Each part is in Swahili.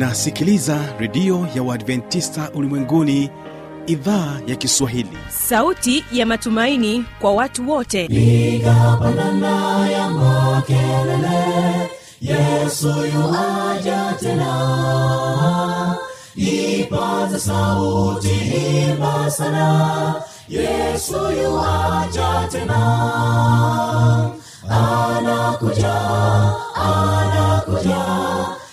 unasikiliza redio ya uadventista ulimwenguni idhaa ya kiswahili. Sauti ya matumaini kwa watu wote. Nigapandana ya makelele yesu yuaja tena. Ipaza sauti himba sana yesu yuaja tena. Anakuja anakuja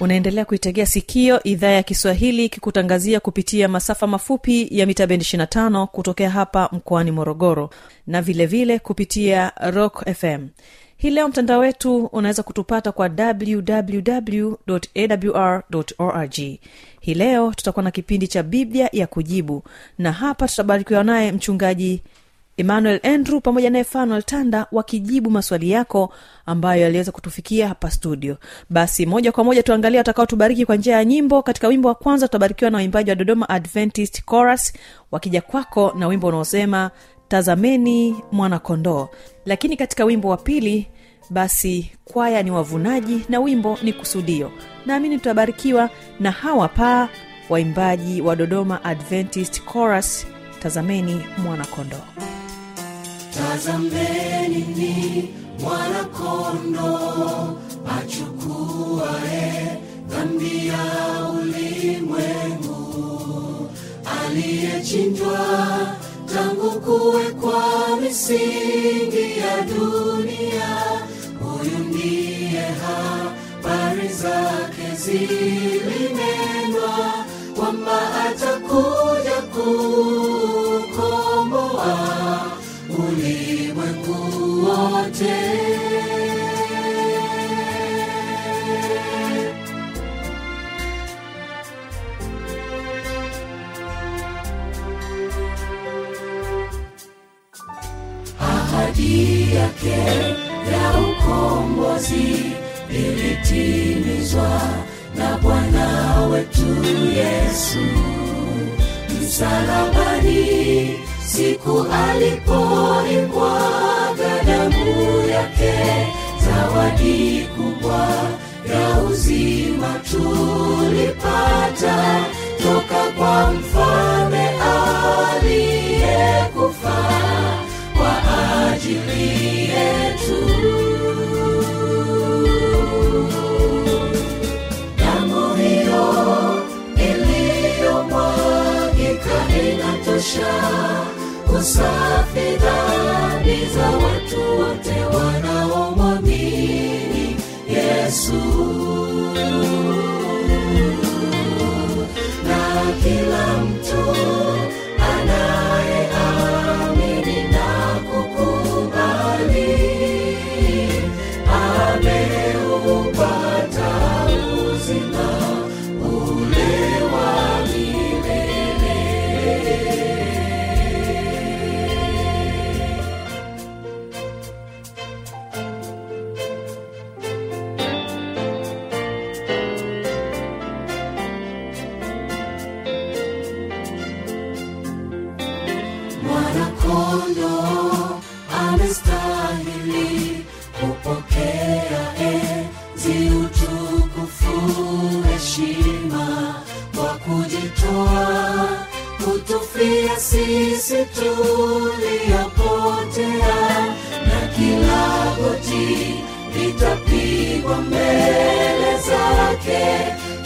unaendelea kuitegea sikio idhaa ya kiswahili ikikutangazia kupitia masafa mafupi ya mita bendi 25 kutokea hapa mkoani morogoro na vilevile vile kupitia rock fm hii leo mtandao wetu unaweza kutupata kwa www awr org. Hii leo tutakuwa na kipindi cha biblia ya kujibu na hapa tutabarikiwa naye mchungaji emmanuel andrew pamoja naye fanuel tanda wakijibu maswali yako ambayo yaliweza kutufikia hapa studio. Basi moja kwa moja tuangalie watakaotubariki kwa njia ya nyimbo. Katika wimbo wa kwanza tutabarikiwa na waimbaji wa dodoma adventist chorus wakija kwako na wimbo unaosema tazameni mwanakondoo. Lakini katika wimbo wa pili basi kwaya ni wavunaji na wimbo ni kusudio. Naamini tutabarikiwa na hawa paa waimbaji wa dodoma adventist chorus tazameni mwana kondoo tazameni ni mwanakondo achukuae dhambi ya ulimwengu aliyechinjwa tangu kuwekwa misingi ya dunia. Huyu ndiye habari zake zilinenwa kwamba atakuja kukomboa ahadi yake ya ilitimizwa na bwana wetu yesu. Msalabani siku alipoimwaga zawadi kubwa ya uzima tulipata toka kwa mfalme aliyekufa kwa ajili yetu. Damu hiyo iliyomwagika inatosha kusafi dhambi za watu wote wanaomwamini yesu. Na kila mtu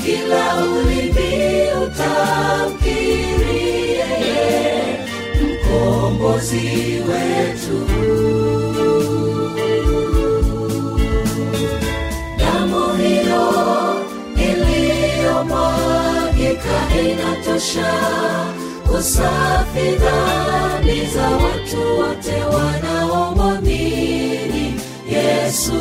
kila ulimi utamkiri yeye mkombozi wetu. Damu hiyo iliyomwagika inatosha. Kusafi dhambi za watu wote wanaomwamini yesu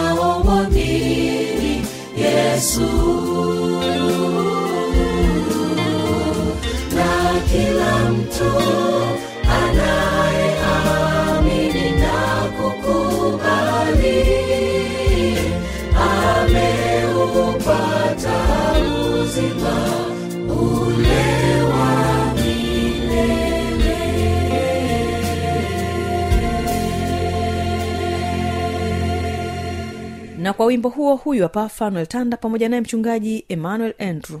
yesu. Na kila mtu na kwa wimbo huo huyu hapa fanuel tanda pamoja naye mchungaji emmanuel andrew.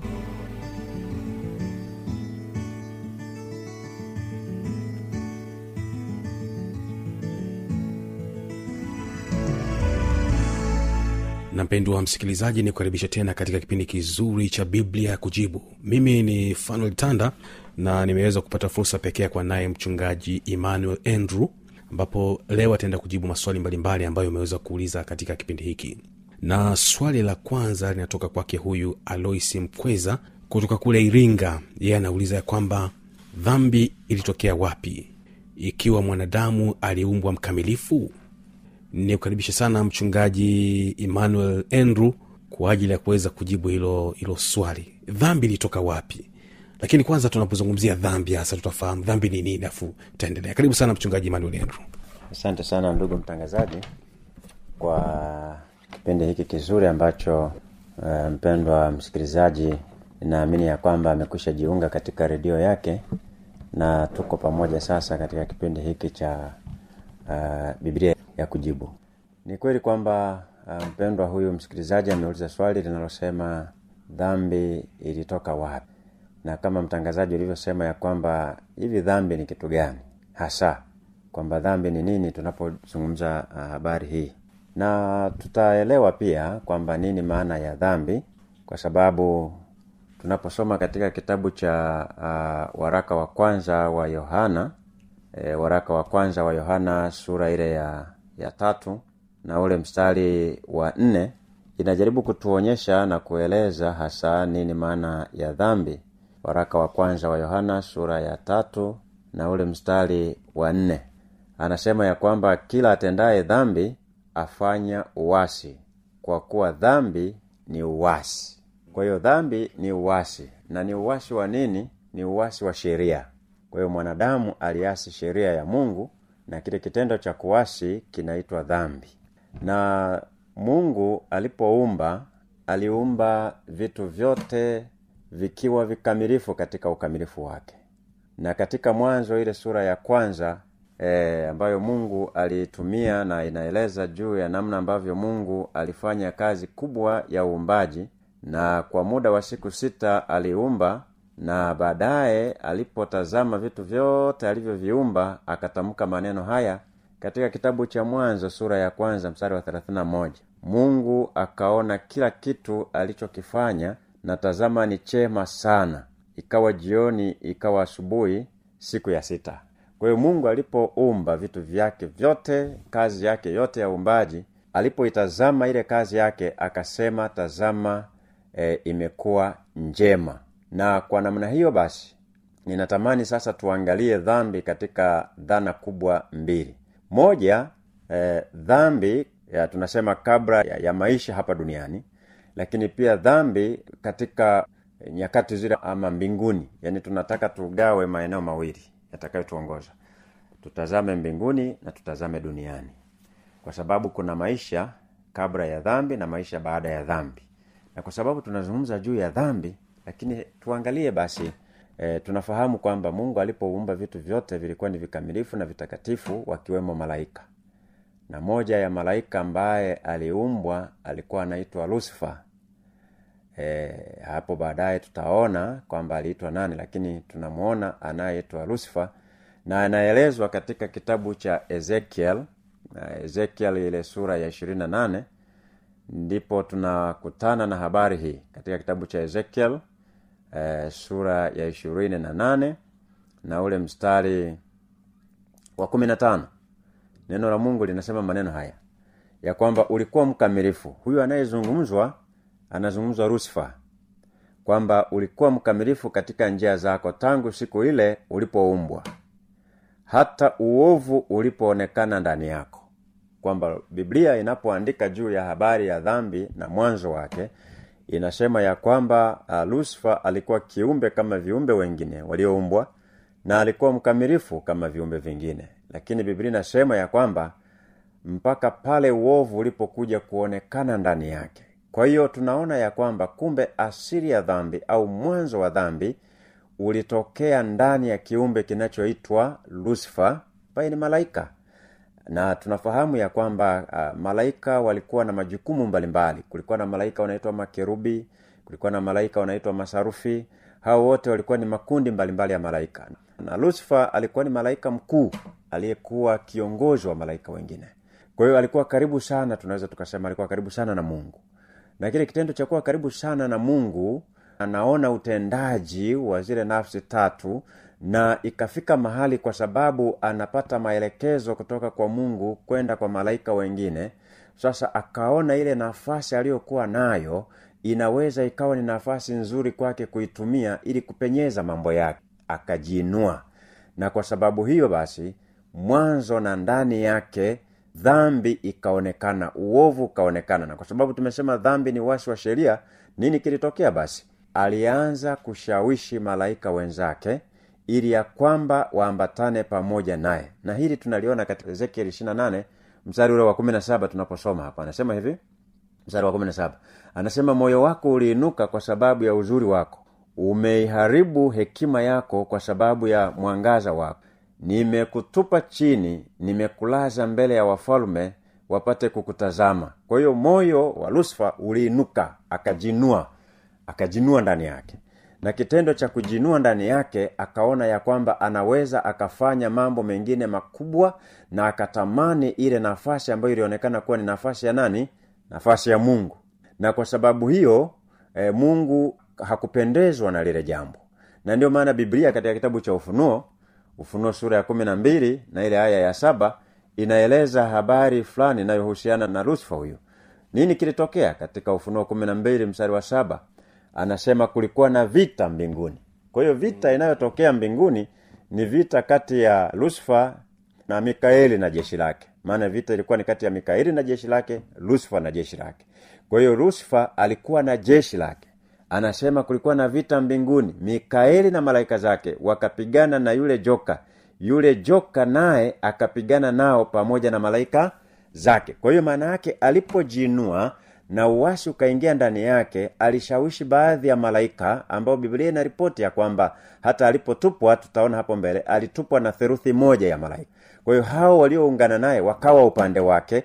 Na mpendwa msikilizaji ni kukaribisha tena katika kipindi kizuri cha biblia ya kujibu. Mimi ni fanuel tanda na nimeweza kupata fursa pekee kwa naye mchungaji emmanuel andrew ambapo leo ataenda kujibu maswali mbalimbali ambayo umeweza kuuliza katika kipindi hiki. Na swali la kwanza linatoka kwake huyu alois mkweza kutoka kule iringa. Yeye anauliza ya kwamba dhambi ilitokea wapi? Ikiwa mwanadamu aliumbwa mkamilifu? Ni kukaribisha sana mchungaji emmanuel andrew kwa ajili ya kuweza kujibu hilo hilo swali. Dhambi ilitoka wapi lakini kwanza tunapozungumzia dhambi hasa tutafahamu dhambi ni nini afu taendelea karibu sana mchungaji manuel andrew. Asante sana ndugu mtangazaji kwa kipindi hiki kizuri ambacho uh, mpendwa msikilizaji naamini ya kwamba amekwisha jiunga katika redio yake na tuko pamoja sasa katika kipindi hiki cha uh, biblia ya kujibu. Ni kweli kwamba uh, mpendwa huyu msikilizaji ameuliza swali linalosema dhambi ilitoka wapi na kama mtangazaji ulivyosema ya kwamba hivi dhambi ni kitu gani? Hasa kwamba dhambi ni nini tunapozungumza uh, habari hii. Na tutaelewa pia kwamba nini maana ya dhambi kwa sababu tunaposoma katika kitabu cha uh, waraka wa kwanza wa yohana e, waraka wa kwanza wa yohana sura ile ya ya tatu na ule mstari wa nne inajaribu kutuonyesha na kueleza hasa nini maana ya dhambi waraka wa kwanza wa yohana sura ya tatu na ule mstari wa nne. Anasema ya kwamba kila atendaye dhambi afanya uwasi kwa kuwa dhambi ni uwasi kwa hiyo dhambi ni uwasi na ni uwasi wa nini? Ni uwasi wa sheria. Kwa hiyo mwanadamu aliasi sheria ya mungu na kile kitendo cha kuwasi kinaitwa dhambi. Na mungu alipoumba aliumba vitu vyote vikiwa vikamilifu katika ukamilifu wake. Na katika mwanzo ile sura ya kwanza e, ambayo mungu aliitumia na inaeleza juu ya namna ambavyo mungu alifanya kazi kubwa ya uumbaji na kwa muda wa siku sita aliumba na baadaye alipotazama vitu vyote alivyoviumba akatamka maneno haya katika kitabu cha mwanzo sura ya kwanza mstari wa 31 mungu akaona kila kitu alichokifanya na ni chema sana. Ikawa jioni ikawa asubuhi siku ya sita. Kwa hiyo mungu alipoumba vitu vyake vyote kazi yake yote ya uumbaji alipoitazama ile kazi yake akasema tazama e, imekuwa njema. Na kwa namna hiyo basi ninatamani sasa tuangalie dhambi katika dhana kubwa mbili. Moja e, dhambi ya tunasema kabla ya, ya maisha hapa duniani lakini pia dhambi katika nyakati zile ama mbinguni. Yaani tunataka tugawe maeneo mawili yatakayotuongoza. Tutazame mbinguni na tutazame duniani. Kwa sababu kuna maisha kabla ya dhambi na maisha baada ya dhambi. Na kwa sababu tunazungumza juu ya dhambi lakini tuangalie basi e, tunafahamu kwamba mungu alipoumba vitu vyote vilikuwa ni vikamilifu na vitakatifu wakiwemo malaika na moja ya malaika ambaye aliumbwa alikuwa anaitwa lusifa e, hapo baadaye tutaona kwamba aliitwa nani lakini tunamwona anayeitwa lusifa na anaelezwa katika kitabu cha ezekiel ezekiel ile sura ya ishirini na nane ndipo tunakutana na habari hii katika kitabu cha ezekiel e, sura ya ishirini na nane na ule mstari wa kumi na tano neno la mungu linasema maneno haya. Ya kwamba ulikuwa mkamilifu. Huyu anayezungumzwa anazungumzwa rusfa kwamba ulikuwa mkamilifu katika njia zako tangu siku ile ulipoumbwa. Hata uovu ulipoonekana ndani yako. Kwamba biblia inapoandika juu ya habari ya dhambi na mwanzo wake inasema ya kwamba uh, alikuwa kiumbe kama viumbe wengine walioumbwa na alikuwa mkamilifu kama viumbe vingine lakini biblia inasema ya kwamba mpaka pale uovu ulipokuja kuonekana ndani yake. Kwa hiyo tunaona ya kwamba kumbe asili ya dhambi au mwanzo wa dhambi ulitokea ndani ya kiumbe kinachoitwa lusifa ambaye ni malaika. Na tunafahamu ya kwamba uh, malaika walikuwa na majukumu mbalimbali. Kulikuwa na malaika wanaitwa makerubi kulikuwa na malaika wanaitwa masarufi hao wote walikuwa ni makundi mbalimbali ya malaika. Na lusifer alikuwa ni malaika mkuu aliyekuwa kiongozi wa malaika wengine. Kwa hiyo alikuwa karibu sana tunaweza tukasema alikuwa karibu sana na mungu. Na kile kitendo cha kuwa karibu sana na mungu anaona utendaji wa zile nafsi tatu na ikafika mahali kwa sababu anapata maelekezo kutoka kwa mungu kwenda kwa malaika wengine. Sasa akaona ile nafasi aliyokuwa nayo inaweza ikawa ni nafasi nzuri kwake kuitumia ili kupenyeza mambo yake akajiinua. Na kwa sababu hiyo basi mwanzo na ndani yake dhambi ikaonekana uovu ukaonekana. Na kwa sababu tumesema dhambi ni wasi wa sheria nini kilitokea basi? Alianza kushawishi malaika wenzake ili ya kwamba waambatane pamoja naye. Na hili tunaliona katika ezekiel 28 mstari ule wa 17 tunaposoma hapa. Anasema hivi mstari wa 17 anasema moyo wako uliinuka kwa sababu ya uzuri wako. Umeiharibu hekima yako kwa sababu ya mwangaza wako. Nimekutupa chini nimekulaza mbele ya wafalume wapate kukutazama. Kwa hiyo moyo wa lusfa uliinuka akajinua akajinua ndani yake. Na kitendo cha kujinua ndani yake akaona ya kwamba anaweza akafanya mambo mengine makubwa na akatamani ile nafasi ambayo ilionekana kuwa ni nafasi ya nani nafasi ya mungu. Na kwa sababu hiyo e, mungu hakupendezwa na lile jambo. Na ndio maana biblia katika kitabu cha ufunuo ufunuo sura ya kumi na mbili na ile aya ya saba inaeleza habari fulani inayohusiana na lusifa huyu. Nini kilitokea katika ufunuo kumi na mbili mstari wa saba? Anasema kulikuwa na vita mbinguni. Kwa hiyo vita inayotokea mbinguni ni vita kati ya lusifa na mikaeli na jeshi lake maana vita ilikuwa ni kati ya mikaeli na jeshi lake lusifa na jeshi lake. Kwa hiyo lusifa alikuwa na jeshi lake. Anasema kulikuwa na vita mbinguni. Mikaeli na malaika zake wakapigana na yule joka. Yule joka naye akapigana nao pamoja na malaika zake. Kwa hiyo maana yake alipojiinua na uwasi ukaingia ndani yake alishawishi baadhi ya malaika ambao biblia inaripoti ya kwamba hata alipotupwa tutaona hapo mbele alitupwa na theruthi moja ya malaika kwa hiyo hao walioungana naye wakawa upande wake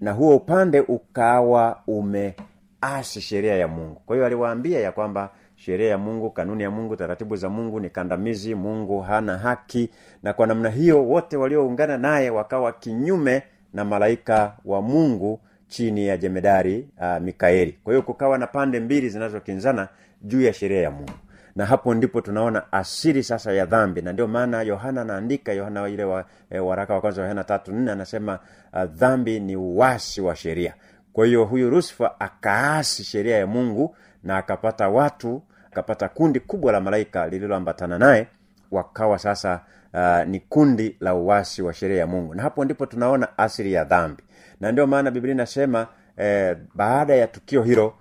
na huo upande ukawa umeasi sheria ya mungu. Kwa hiyo aliwaambia ya kwamba sheria ya mungu kanuni ya mungu taratibu za mungu ni kandamizi mungu hana haki. Na kwa namna hiyo wote walioungana naye wakawa kinyume na malaika wa mungu chini ya jemedari uh, mikaeli. Kwa hiyo kukawa na pande mbili zinazokinzana juu ya sheria ya mungu na hapo ndipo tunaona asili sasa ya dhambi. Na ndio maana yohana anaandika yohana ile wa, e, waraka wa kwanza wa yohana tatu nne anasema uh, dhambi ni uwasi wa sheria. Kwa hiyo huyu rusifa akaasi sheria ya mungu na akapata watu akapata kundi kubwa la malaika lililoambatana naye wakawa sasa uh, ni kundi la uwasi wa sheria ya mungu. Na hapo ndipo tunaona asili ya dhambi. Na ndio maana biblia inasema eh, baada ya tukio hilo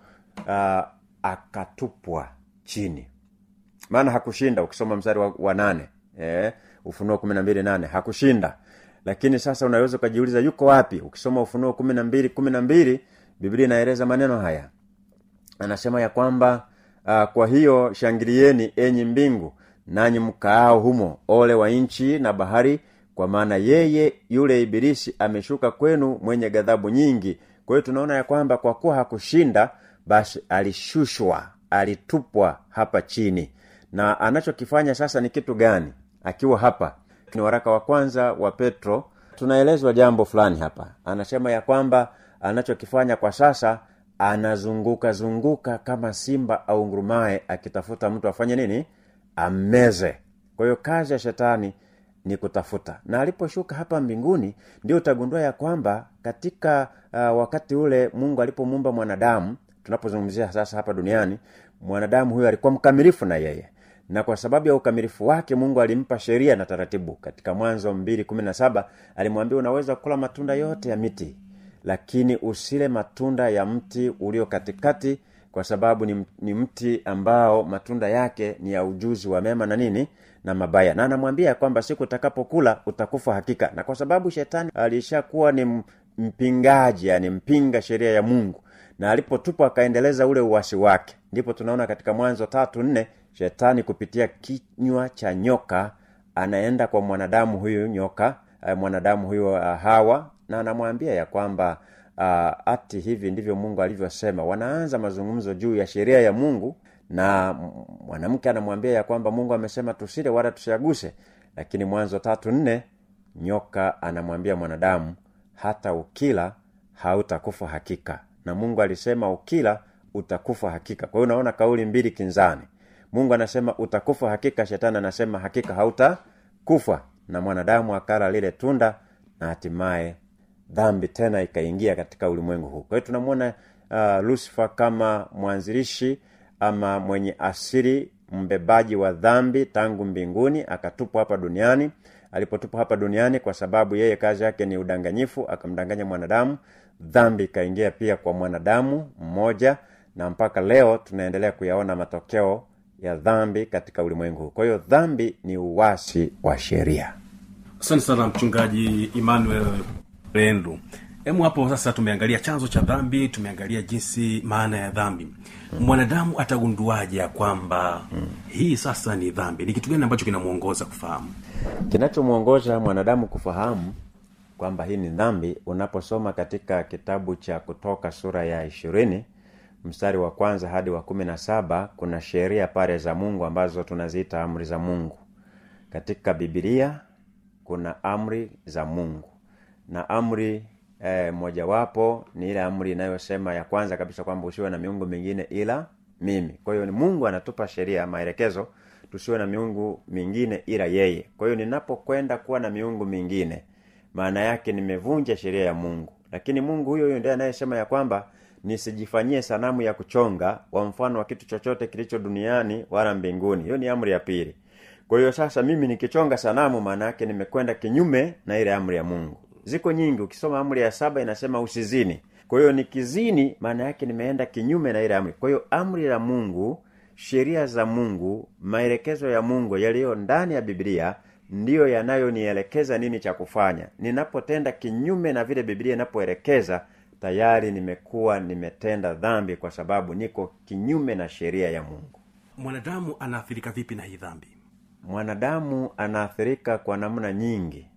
uh, akatupwa chini maana hakushinda ukisoma mstari wa, wa nane. Eh, ufunuo kumi na mbili nane. Hakushinda. Lakini sasa unaweza ukajiuliza yuko wapi? Ukisoma ufunuo kumi na mbili kumi na mbili biblia inaeleza maneno haya. Anasema ya kwamba uh, kwa hiyo shangilieni enyi mbingu nanyi mkaao humo ole wa nchi na bahari kwa maana yeye yule ibilisi ameshuka kwenu mwenye ghadhabu nyingi. Kwa hiyo tunaona ya kwamba kwa kuwa hakushinda basi alishushwa alitupwa hapa chini na anachokifanya sasa ni kitu gani? Akiwa hapa ni waraka wa kwanza wa petro. Tunaelezwa jambo fulani hapa. Anasema ya kwamba anachokifanya kwa sasa anazunguka zunguka kama simba au ngurumae akitafuta mtu afanye nini? Ammeze kwa hiyo kazi ya shetani ni kutafuta. Na aliposhuka hapa mbinguni ndio utagundua ya kwamba katika uh, wakati ule mungu alipomuumba mwanadamu tunapozungumzia sasa hapa duniani mwanadamu huyo alikuwa mkamilifu na yeye na kwa sababu ya ukamilifu wake mungu alimpa sheria na taratibu. Katika mwanzo 217 alimwambia unaweza kula matunda yote ya miti lakini usile matunda ya mti ulio katikati kwa sababu ni, ni mti ambao matunda yake ni ya ujuzi wa mema na nini na mabaya. Na anamwambia kwamba siku utakapokula utakufa hakika. Na kwa sababu shetani alishakuwa ni mpingaji yani mpinga sheria ya mungu. Na alipotupwa akaendeleza ule uwasi wake. Ndipo tunaona katika mwanzo tatu nne shetani kupitia kinywa cha nyoka anaenda kwa mwanadamu huyu nyoka eh, mwanadamu huyu uh, hawa na anamwambia ya kwamba uh, ati hivi ndivyo mungu alivyosema. Wanaanza mazungumzo juu ya sheria ya mungu na mwanamke anamwambia ya kwamba mungu amesema tusile wala tusiaguse. Lakini mwanzo tatu nne nyoka anamwambia mwanadamu hata ukila hautakufa hakika. Na mungu alisema ukila utakufa hakika. Kwa hiyo unaona kauli mbili kinzani mungu anasema utakufa hakika shetani anasema hakika hautakufa. Na mwanadamu akala lile tunda na hatimaye dhambi tena ikaingia katika ulimwengu huu. Kwa tunamwona uh, lusifa kama mwanzilishi ama mwenye asiri mbebaji wa dhambi tangu mbinguni akatupwa hapa duniani. Alipotupwa hapa duniani kwa sababu yeye kazi yake ni udanganyifu akamdanganya mwanadamu. Dhambi ikaingia pia kwa mwanadamu mmoja na mpaka leo tunaendelea kuyaona matokeo ya dhambi katika ulimwengu huu. Kwa hiyo dhambi ni uwasi wa sheria. Asante sana mchungaji emmanuel rendu. Hemu hapo sasa tumeangalia chanzo cha dhambi tumeangalia jinsi maana ya dhambi. Mwanadamu atagunduaje ya kwamba hii sasa ni dhambi? Ni kitu gani ambacho kinamwongoza kufahamu? Kinachomwongoza mwanadamu kufahamu kwamba hii ni dhambi unaposoma katika kitabu cha kutoka sura ya ishirini mstari wa kwanza hadi wa kumi na saba kuna sheria pale za mungu ambazo tunaziita amri za mungu. Katika bibilia kuna amri za mungu. Na amri eh, mojawapo ni ile amri inayosema ya kwanza kabisa kwamba usiwe na miungu mingine ila mimi. Kwa hiyo mungu anatupa sheria maelekezo tusiwe na miungu mingine ila yeye. Kwa hiyo ninapokwenda kuwa na miungu mingine maana yake nimevunja sheria ya mungu. Lakini mungu huyo huyo ndiye anayesema ya kwamba nisijifanyie sanamu ya kuchonga wa mfano wa kitu chochote kilicho duniani wala mbinguni. Hiyo ni amri ya pili. Kwa hiyo sasa mimi nikichonga sanamu maana yake nimekwenda kinyume na ile amri ya mungu. Ziko nyingi ukisoma amri ya saba inasema usizini. Kwa hiyo nikizini maana yake nimeenda kinyume na ile amri. Kwa hiyo amri ya mungu sheria za mungu maelekezo ya mungu yaliyo ndani ya biblia ndiyo yanayonielekeza nini cha kufanya. Ninapotenda kinyume na vile biblia inapoelekeza tayari nimekuwa nimetenda dhambi kwa sababu niko kinyume na sheria ya mungu. Mwanadamu anaathirika vipi na hii dhambi? Mwanadamu anaathirika kwa namna nyingi.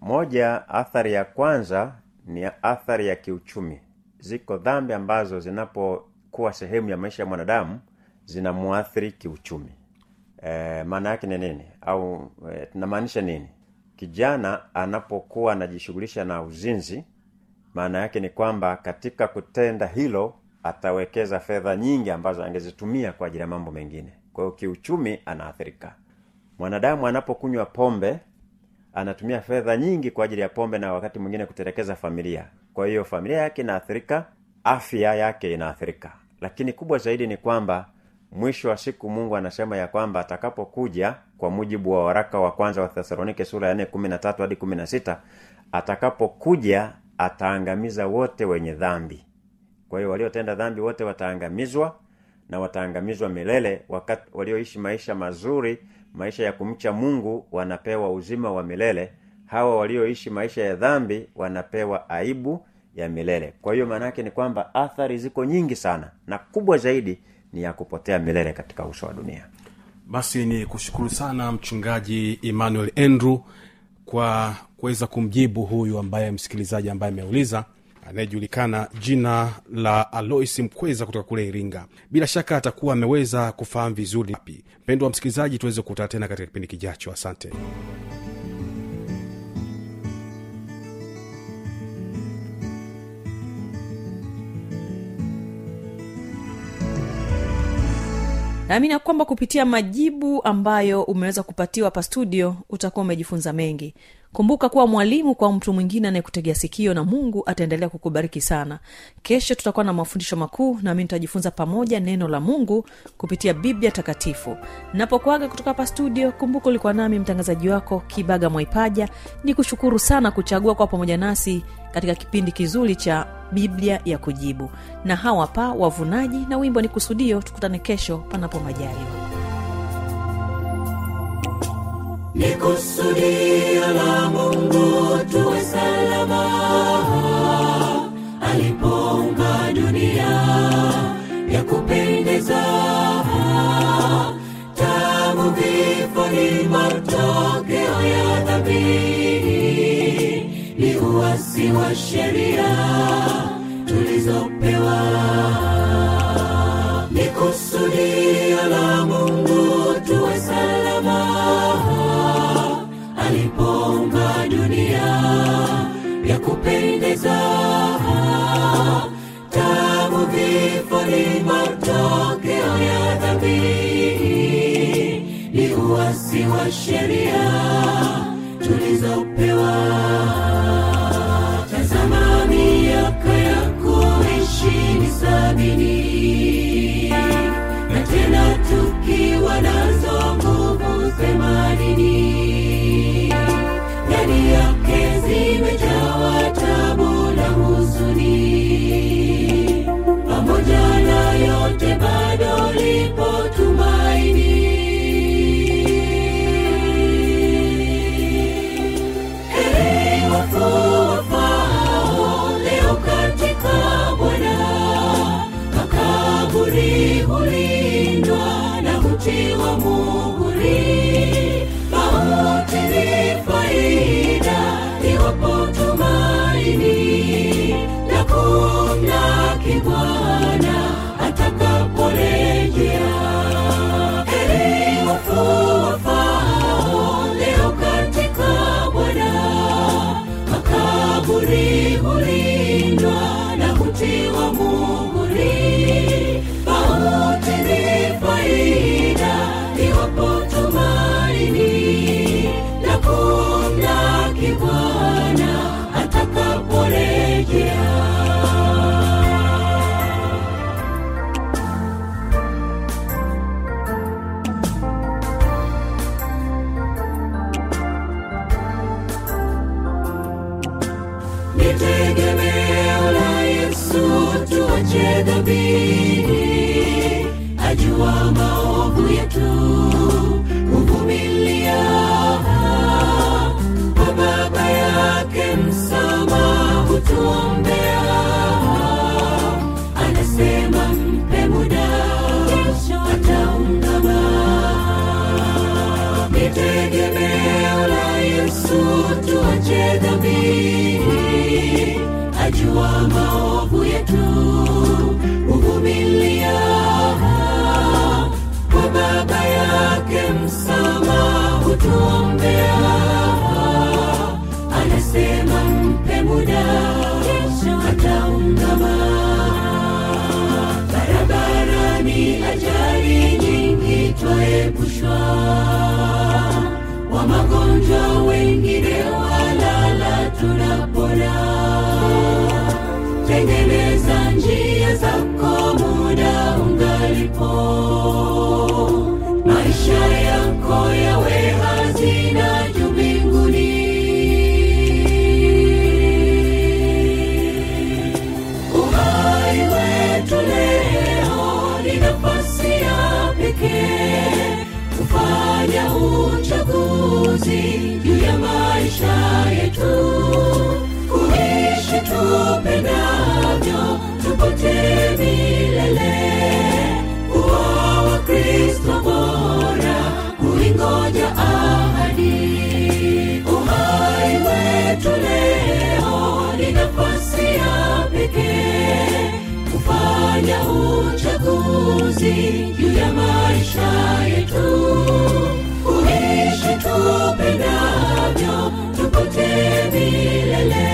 Moja athari ya kwanza ni athari ya kiuchumi. Ziko dhambi ambazo zinapokuwa sehemu ya maisha ya mwanadamu zinamuathiri kiuchumi. E, maana yake ni nini? Au e, tunamaanisha nini? Kijana anapokuwa anajishughulisha na uzinzi maana yake ni kwamba katika kutenda hilo atawekeza fedha nyingi ambazo angezitumia kwa ajili ya mambo mengine. Kwa hiyo kiuchumi anaathirika. Mwanadamu anapokunywa pombe anatumia fedha nyingi kwa ajili ya pombe na wakati mwingine kutelekeza familia. Kwa hiyo familia yake inaathirika afya yake inaathirika. Lakini kubwa zaidi ni kwamba mwisho wa siku mungu anasema ya kwamba atakapokuja kwa mujibu wa waraka wa kwanza wa thesalonike sura ya 4 13 hadi 16 atakapokuja ataangamiza wote wenye dhambi. Kwa hiyo waliotenda dhambi wote wataangamizwa na wataangamizwa milele. Wakati walioishi maisha mazuri maisha ya kumcha mungu wanapewa uzima wa milele. Hawa walioishi maisha ya dhambi wanapewa aibu ya milele. Kwa hiyo maana yake ni kwamba athari ziko nyingi sana na kubwa zaidi ni ya kupotea milele katika uso wa dunia. Basi ni kushukuru sana mchungaji emmanuel andrew kwa kuweza kumjibu huyu ambaye msikilizaji ambaye ameuliza anayejulikana jina la alois mkweza kutoka kule iringa. Bila shaka atakuwa ameweza kufahamu vizuri. Mpendo wa msikilizaji tuweze kukutana tena katika kipindi kijacho. Asante naamini ya kwamba kupitia majibu ambayo umeweza kupatiwa hapa studio utakuwa umejifunza mengi kumbuka kuwa mwalimu kwa mtu mwingine anayekutegea sikio na mungu ataendelea kukubariki sana. Kesho tutakuwa na mafundisho makuu nami nitajifunza pamoja neno la mungu kupitia biblia takatifu. Napokuaga kutoka hapa studio kumbuka ulikuwa nami mtangazaji wako kibaga mwaipaja. Ni kushukuru sana kuchagua kwa pamoja nasi katika kipindi kizuri cha biblia ya kujibu. Na hawa pa wavunaji na wimbo ni kusudio tukutane kesho panapo majaliwa ni kusudio la mungu tuwe salama. Alipoumba dunia ya kupendeza tangu vifo ni matokeo ya dhambi ni uasi wa sheria tulizopewa. Ni kusudio kupendeza tangu vifo ni matokeo ya dhambi. Ni uwasi wa sheria tulizopewa. Tazama miaka ya kuishi ni sabini. Na tena tukiwa nazo nguvu themanini uchaguzi juu ya maisha yetu. Kuishi tupendavyo tupotee milele. Kuwa wakristo bora kuingoja ahadi. Uhai wetu leo ni nafasi ya pekee. Kufanya uchaguzi juu ya maisha yetu kuishi tupote milele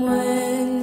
when